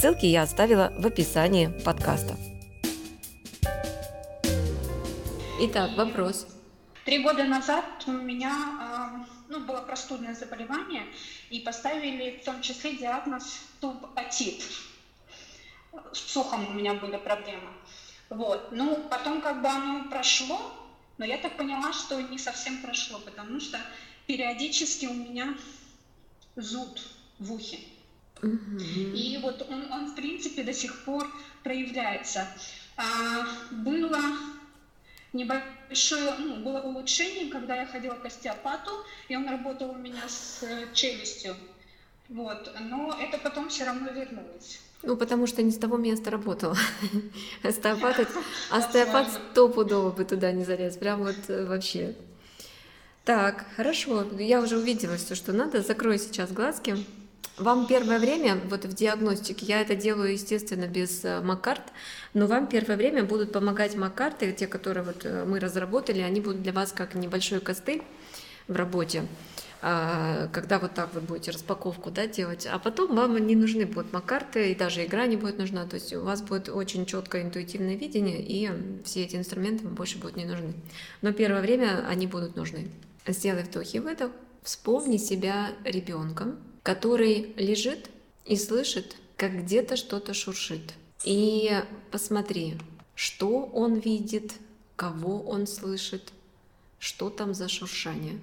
Ссылки я оставила в описании подкаста. Итак, вопрос. Три года назад у меня а, ну, было простудное заболевание, и поставили в том числе диагноз тубатит. С сухом у меня были проблемы. Вот. Ну, потом как бы оно прошло, но я так поняла, что не совсем прошло, потому что периодически у меня зуд в ухе. И вот он, он, в принципе, до сих пор проявляется. А, было небольшое, ну, было улучшение, когда я ходила к остеопату, и он работал у меня с э, челюстью. Вот, но это потом все равно вернулось. Ну, потому что не с того места работала. Остеопат, остеопат стопудово бы туда не залез. Прям вот э, вообще. Так, хорошо. Я уже увидела все, что надо. Закрой сейчас глазки. Вам первое время, вот в диагностике, я это делаю, естественно, без э, Маккарт, но вам первое время будут помогать Маккарты, те, которые вот э, мы разработали, они будут для вас как небольшой костыль в работе а, когда вот так вот будете распаковку да, делать, а потом вам не нужны будут макарты, и даже игра не будет нужна, то есть у вас будет очень четкое интуитивное видение, и все эти инструменты вам больше будут не нужны. Но первое время они будут нужны. Сделай вдох и выдох, вспомни себя ребенком, который лежит и слышит, как где-то что-то шуршит. И посмотри, что он видит, кого он слышит, что там за шуршание.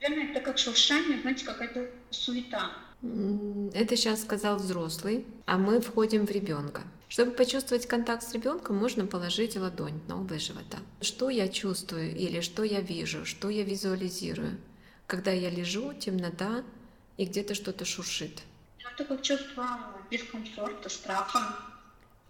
Наверное, это как шуршание, знаете, какая-то суета. Это сейчас сказал взрослый, а мы входим в ребенка. Чтобы почувствовать контакт с ребенком, можно положить ладонь на область живота. Что я чувствую или что я вижу, что я визуализирую? Когда я лежу, темнота, и где-то что-то шуршит. Это как чувство дискомфорта, страха.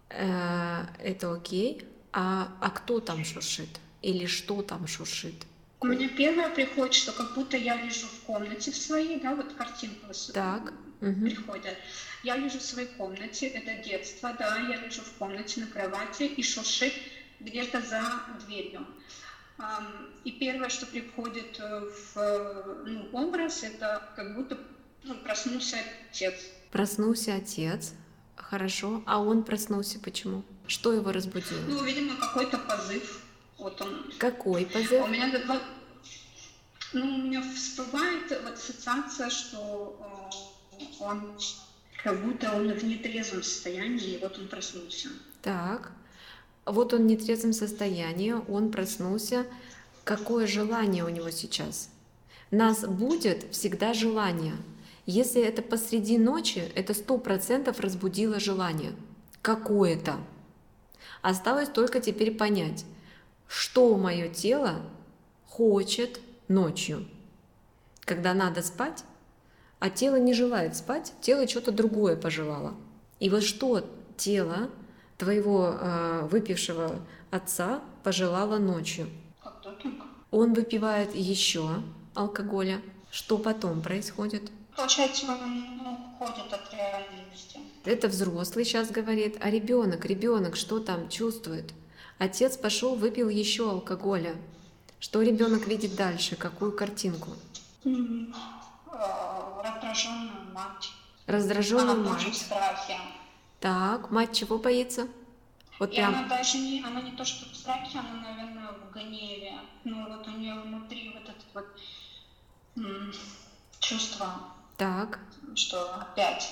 Э, это окей. А, а кто там шуршит? Или что там шуршит? У меня первое приходит, что как будто я лежу в комнате в своей, да, вот картинка так. приходит. Я лежу в своей комнате, это детство, да, я лежу в комнате на кровати и шуршит где-то за дверью. И первое, что приходит э, в ну, образ, это как будто ну, проснулся отец. Проснулся отец. Хорошо. А он проснулся почему? Что его разбудило? Ну, видимо, какой-то позыв. Вот он. Какой позыв? У меня ну, у меня всплывает ассоциация, что э, он как будто он в нетрезвом состоянии, и вот он проснулся. Так. Вот он в нетрезвом состоянии, он проснулся. Какое желание у него сейчас? Нас будет всегда желание. Если это посреди ночи, это сто процентов разбудило желание. Какое-то. Осталось только теперь понять, что мое тело хочет ночью. Когда надо спать, а тело не желает спать, тело что-то другое пожелало. И вот что тело твоего э, выпившего отца пожелало ночью? Он выпивает еще алкоголя. Что потом происходит? Получается, он ну, уходит от реальности. Это взрослый сейчас говорит, а ребенок, ребенок что там чувствует? Отец пошел, выпил еще алкоголя. Что ребенок видит дальше? Какую картинку? А, раздраженную мать. Раздраженную она мать. в страхе. Так, мать чего боится? Вот И прям... она даже не, она не то, что в страхе, она, наверное, в гневе. Ну вот у нее внутри вот это вот чувство так. Что опять?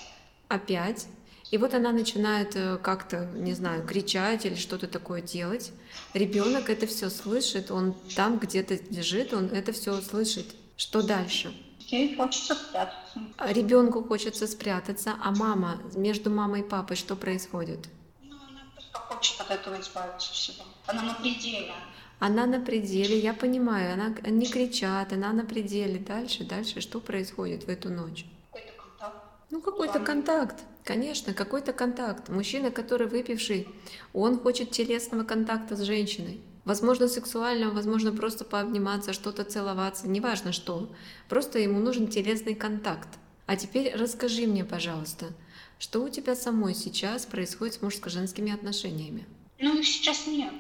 Опять. И вот она начинает э, как-то, не знаю, кричать или что-то такое делать. Ребенок это все слышит, он там где-то лежит, он это все слышит. Что дальше? Ей хочется спрятаться. Ребенку хочется спрятаться, а мама, между мамой и папой что происходит? Ну, она просто хочет от этого избавиться всего. Она на пределе. Она на пределе, я понимаю, она не кричат, она на пределе. Дальше, дальше, что происходит в эту ночь? Ну, какой-то контакт, конечно, какой-то контакт. Мужчина, который выпивший, он хочет телесного контакта с женщиной. Возможно, сексуального, возможно, просто пообниматься, что-то целоваться, неважно что. Просто ему нужен телесный контакт. А теперь расскажи мне, пожалуйста, что у тебя самой сейчас происходит с мужско-женскими отношениями? Ну, сейчас нет.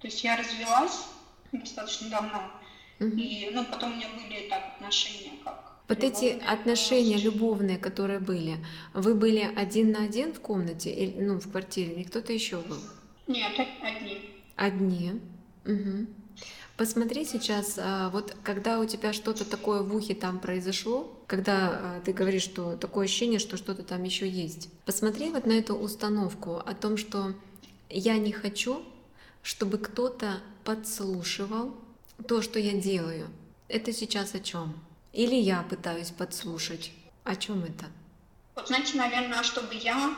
То есть я развелась достаточно давно, угу. и ну, потом у меня были так отношения как вот эти отношения любовные, которые были, вы были один на один в комнате, или, ну, в квартире, или кто-то еще был? Нет, одни. Одни. Угу. Посмотри сейчас, а, вот когда у тебя что-то такое в ухе там произошло, когда а, ты говоришь, что такое ощущение, что что-то там еще есть. Посмотри вот на эту установку о том, что я не хочу, чтобы кто-то подслушивал то, что я делаю. Это сейчас о чем? Или я пытаюсь подслушать. О чем это? Вот знаете, наверное, чтобы я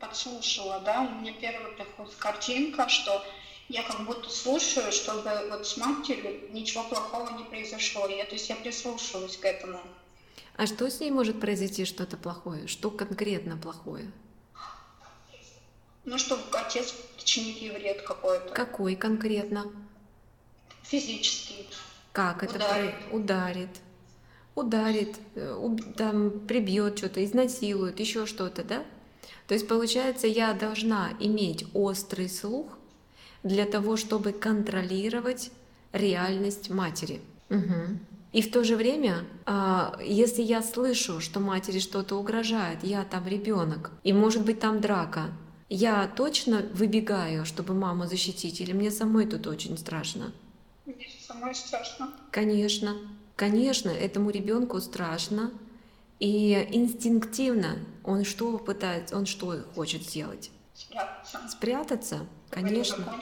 подслушала, да, у меня первая приходит картинка, что я как будто слушаю, чтобы вот с матерью ничего плохого не произошло. Я, то есть я прислушиваюсь к этому. А что с ней может произойти что-то плохое? Что конкретно плохое? Ну, чтобы отец причинит ей вред какой-то. Какой конкретно? Физический. Как это ударит? Ударит ударит, э, там, прибьет что-то, изнасилует, еще что-то, да? То есть получается, я должна иметь острый слух для того, чтобы контролировать реальность матери. Угу. И в то же время, а, если я слышу, что матери что-то угрожает, я там ребенок, и может быть там драка, я точно выбегаю, чтобы маму защитить, или мне самой тут очень страшно? Мне самой страшно. Конечно. Конечно, этому ребенку страшно, и инстинктивно он что пытается, он что хочет сделать? Спрятаться. Спрятаться, конечно.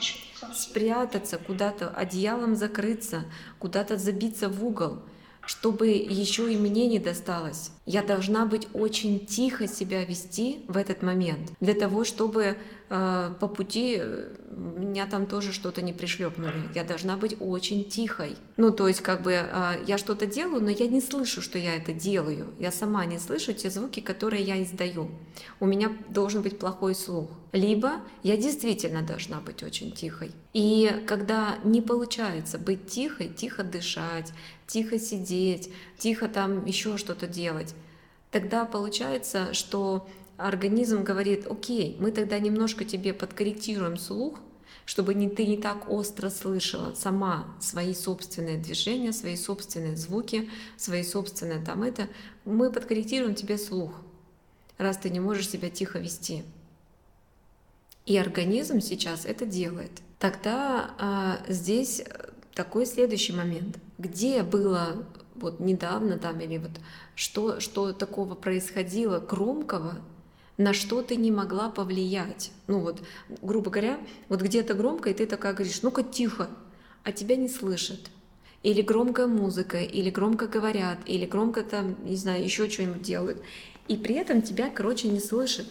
Спрятаться, куда-то одеялом закрыться, куда-то забиться в угол, чтобы еще и мне не досталось. Я должна быть очень тихо себя вести в этот момент, для того, чтобы по пути э, меня там тоже что-то не пришлепнули. Я должна быть очень тихой. Ну, то есть, как бы э, я что-то делаю, но я не слышу, что я это делаю. Я сама не слышу те звуки, которые я издаю. У меня должен быть плохой слух. Либо я действительно должна быть очень тихой. И когда не получается быть тихой, тихо дышать, тихо сидеть, тихо там еще что-то делать, тогда получается, что организм говорит, окей, мы тогда немножко тебе подкорректируем слух, чтобы не, ты не так остро слышала сама свои собственные движения, свои собственные звуки, свои собственные там это, мы подкорректируем тебе слух, раз ты не можешь себя тихо вести. И организм сейчас это делает. Тогда а, здесь такой следующий момент. Где было вот недавно там или вот что, что такого происходило громкого, на что ты не могла повлиять. Ну вот, грубо говоря, вот где-то громко, и ты такая говоришь, ну-ка тихо, а тебя не слышат. Или громкая музыка, или громко говорят, или громко там, не знаю, еще что-нибудь делают. И при этом тебя, короче, не слышат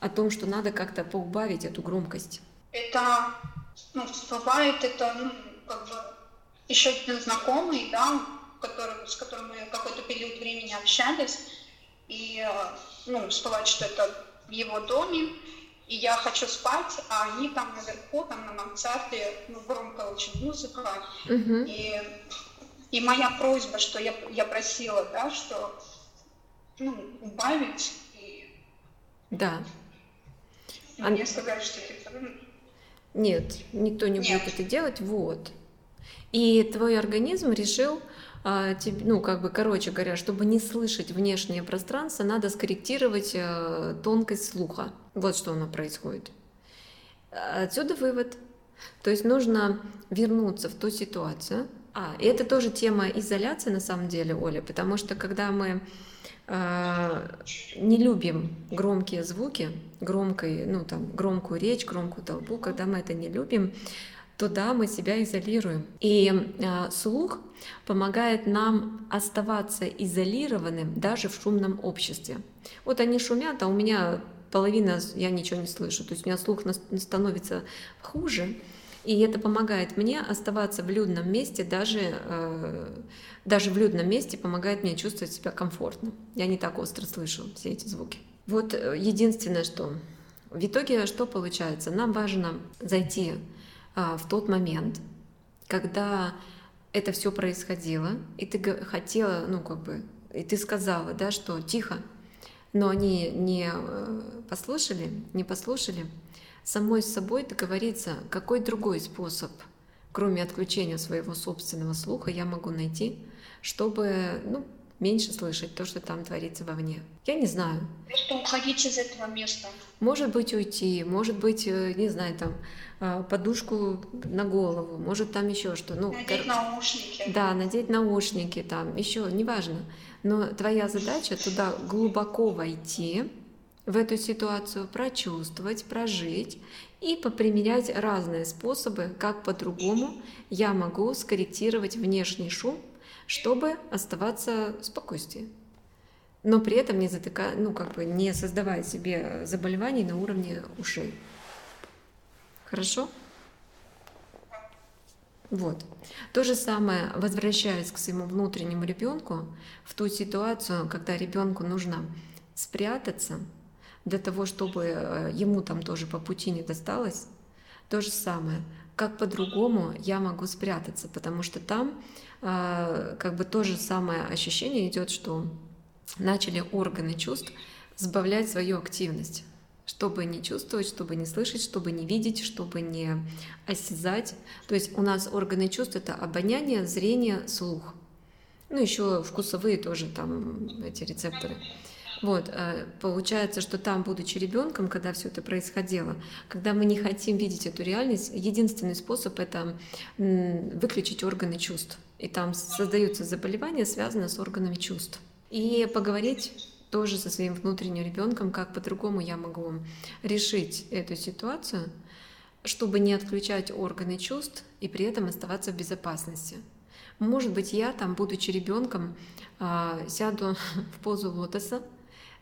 о том, что надо как-то поубавить эту громкость. Это, ну, бывает, это, ну, как бы, еще один знакомый, да, который, с которым мы какой-то период времени общались, и ну, всплывает, что это в его доме, и я хочу спать, а они там наверху, там на мансарде, ну, громкая очень музыка, uh-huh. и, и моя просьба, что я, я просила, да, что, ну, убавить, и... Да. И а... Мне сказали, что это... Ну, Нет, никто не Нет. будет это делать, вот. И твой организм решил ну, как бы, короче говоря, чтобы не слышать внешнее пространство, надо скорректировать э, тонкость слуха. Вот что оно происходит. Отсюда вывод. То есть нужно вернуться в ту ситуацию. А, и это тоже тема изоляции на самом деле, Оля, потому что когда мы э, не любим громкие звуки, громкой, ну, там, громкую речь, громкую толпу, когда мы это не любим, то да, мы себя изолируем. И э, слух помогает нам оставаться изолированным даже в шумном обществе. Вот они шумят, а у меня половина, я ничего не слышу, то есть у меня слух становится хуже. И это помогает мне оставаться в людном месте, даже, э, даже в людном месте помогает мне чувствовать себя комфортно. Я не так остро слышу все эти звуки. Вот э, единственное, что в итоге что получается? Нам важно зайти в тот момент, когда это все происходило, и ты хотела, ну как бы, и ты сказала, да, что тихо, но они не э, послушали, не послушали, самой с собой договориться, какой другой способ, кроме отключения своего собственного слуха, я могу найти, чтобы ну, меньше слышать то, что там творится вовне. Я не знаю. Просто уходить из этого места. Может быть, уйти, может быть, э, не знаю, там, а, подушку на голову, может, там еще что. Ну, надеть кор... наушники. Да, надеть наушники, там, еще, неважно. Но твоя задача туда глубоко войти, в эту ситуацию, прочувствовать, прожить и поприменять разные способы, как по-другому я могу скорректировать внешний шум, чтобы оставаться в спокойствии. Но при этом не затыкая, ну как бы не создавая себе заболеваний на уровне ушей. Хорошо? Вот. То же самое, возвращаясь к своему внутреннему ребенку, в ту ситуацию, когда ребенку нужно спрятаться, для того, чтобы э, ему там тоже по пути не досталось, то же самое. Как по-другому я могу спрятаться, потому что там э, как бы то же самое ощущение идет, что начали органы чувств сбавлять свою активность чтобы не чувствовать, чтобы не слышать, чтобы не видеть, чтобы не осязать. То есть у нас органы чувств это обоняние, зрение, слух. Ну, еще вкусовые тоже там эти рецепторы. Вот, э, получается, что там, будучи ребенком, когда все это происходило, когда мы не хотим видеть эту реальность, единственный способ это выключить органы чувств. И там создаются заболевания, связанные с органами чувств. И поговорить тоже со своим внутренним ребенком, как по-другому я могу решить эту ситуацию, чтобы не отключать органы чувств и при этом оставаться в безопасности. Может быть, я там, будучи ребенком, а, сяду в позу лотоса,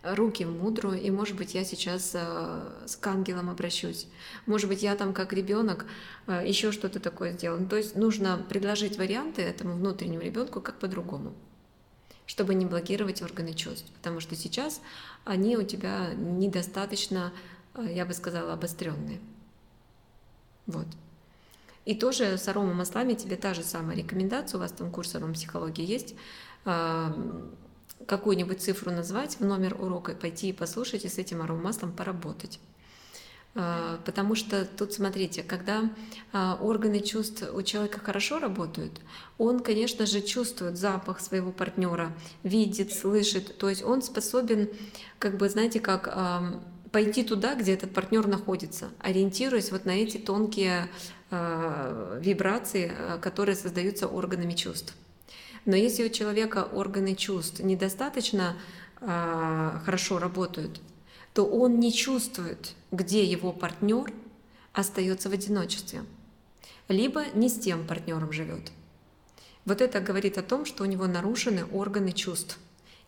руки в мудру, и, может быть, я сейчас а, с ангелом обращусь. Может быть, я там как ребенок а, еще что-то такое сделаю. То есть нужно предложить варианты этому внутреннему ребенку как по-другому чтобы не блокировать органы чувств, потому что сейчас они у тебя недостаточно, э, я бы сказала, обостренные. Вот. И тоже с аромамаслами тебе та же самая рекомендация, у вас там курс аромапсихологии есть, э, какую-нибудь цифру назвать в номер урока, пойти и послушать и с этим аромамаслом поработать. А, потому что тут, смотрите, когда а, органы чувств у человека хорошо работают, он, конечно же, чувствует запах своего партнера, видит, слышит, то есть он способен, как бы, знаете, как пойти туда, где этот партнер находится, ориентируясь вот на эти тонкие а, вибрации, которые создаются органами чувств. Но если у человека органы чувств недостаточно хорошо работают, то он не чувствует, где его партнер остается в одиночестве, либо не с тем партнером живет. Вот это говорит о том, что у него нарушены органы чувств.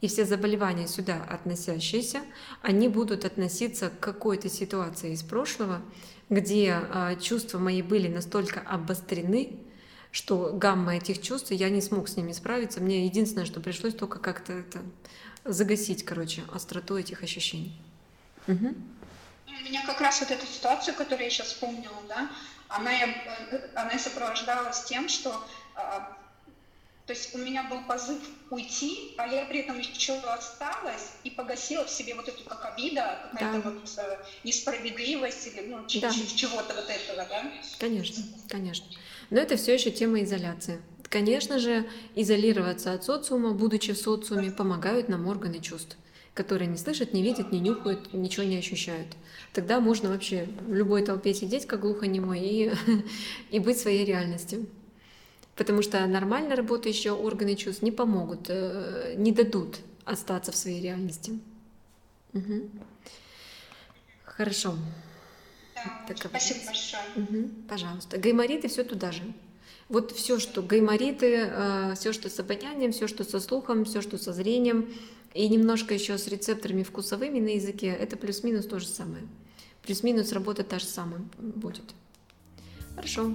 И все заболевания сюда относящиеся, они будут относиться к какой-то ситуации из прошлого, где а, чувства мои были настолько обострены, что гамма этих чувств, я не смог с ними справиться. Мне единственное, что пришлось только как-то это загасить, короче, остроту этих ощущений. Угу. У меня как раз вот эта ситуация, которую я сейчас вспомнила, да, она, она сопровождалась тем, что а, то есть у меня был позыв уйти, а я при этом еще осталась и погасила в себе вот эту как обида, какая-то да. вот э, несправедливость или ну, да. чего-то вот этого, да? Конечно, конечно. Но это все еще тема изоляции. Конечно же, изолироваться от социума, будучи в социуме, помогают нам органы чувств которые не слышат, не видят, не нюхают, ничего не ощущают. Тогда можно вообще в любой толпе сидеть, как глухонемой, и, и быть своей реальностью. Потому что нормально работающие органы чувств не помогут, э, не дадут остаться в своей реальности. Угу. Хорошо. Да, спасибо большое. Угу, пожалуйста. Гаймориты все туда же. Вот все, что гаймориты, э, все, что с обонянием, все, что со слухом, все, что со зрением, и немножко еще с рецепторами вкусовыми на языке, это плюс-минус то же самое. Плюс-минус работа та же самая будет. Хорошо.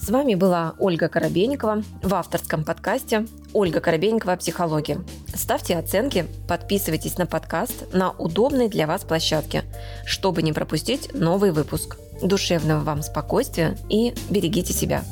С вами была Ольга Коробейникова в авторском подкасте «Ольга Коробейникова о психологии». Ставьте оценки, подписывайтесь на подкаст на удобной для вас площадке, чтобы не пропустить новый выпуск. Душевного вам спокойствия и берегите себя.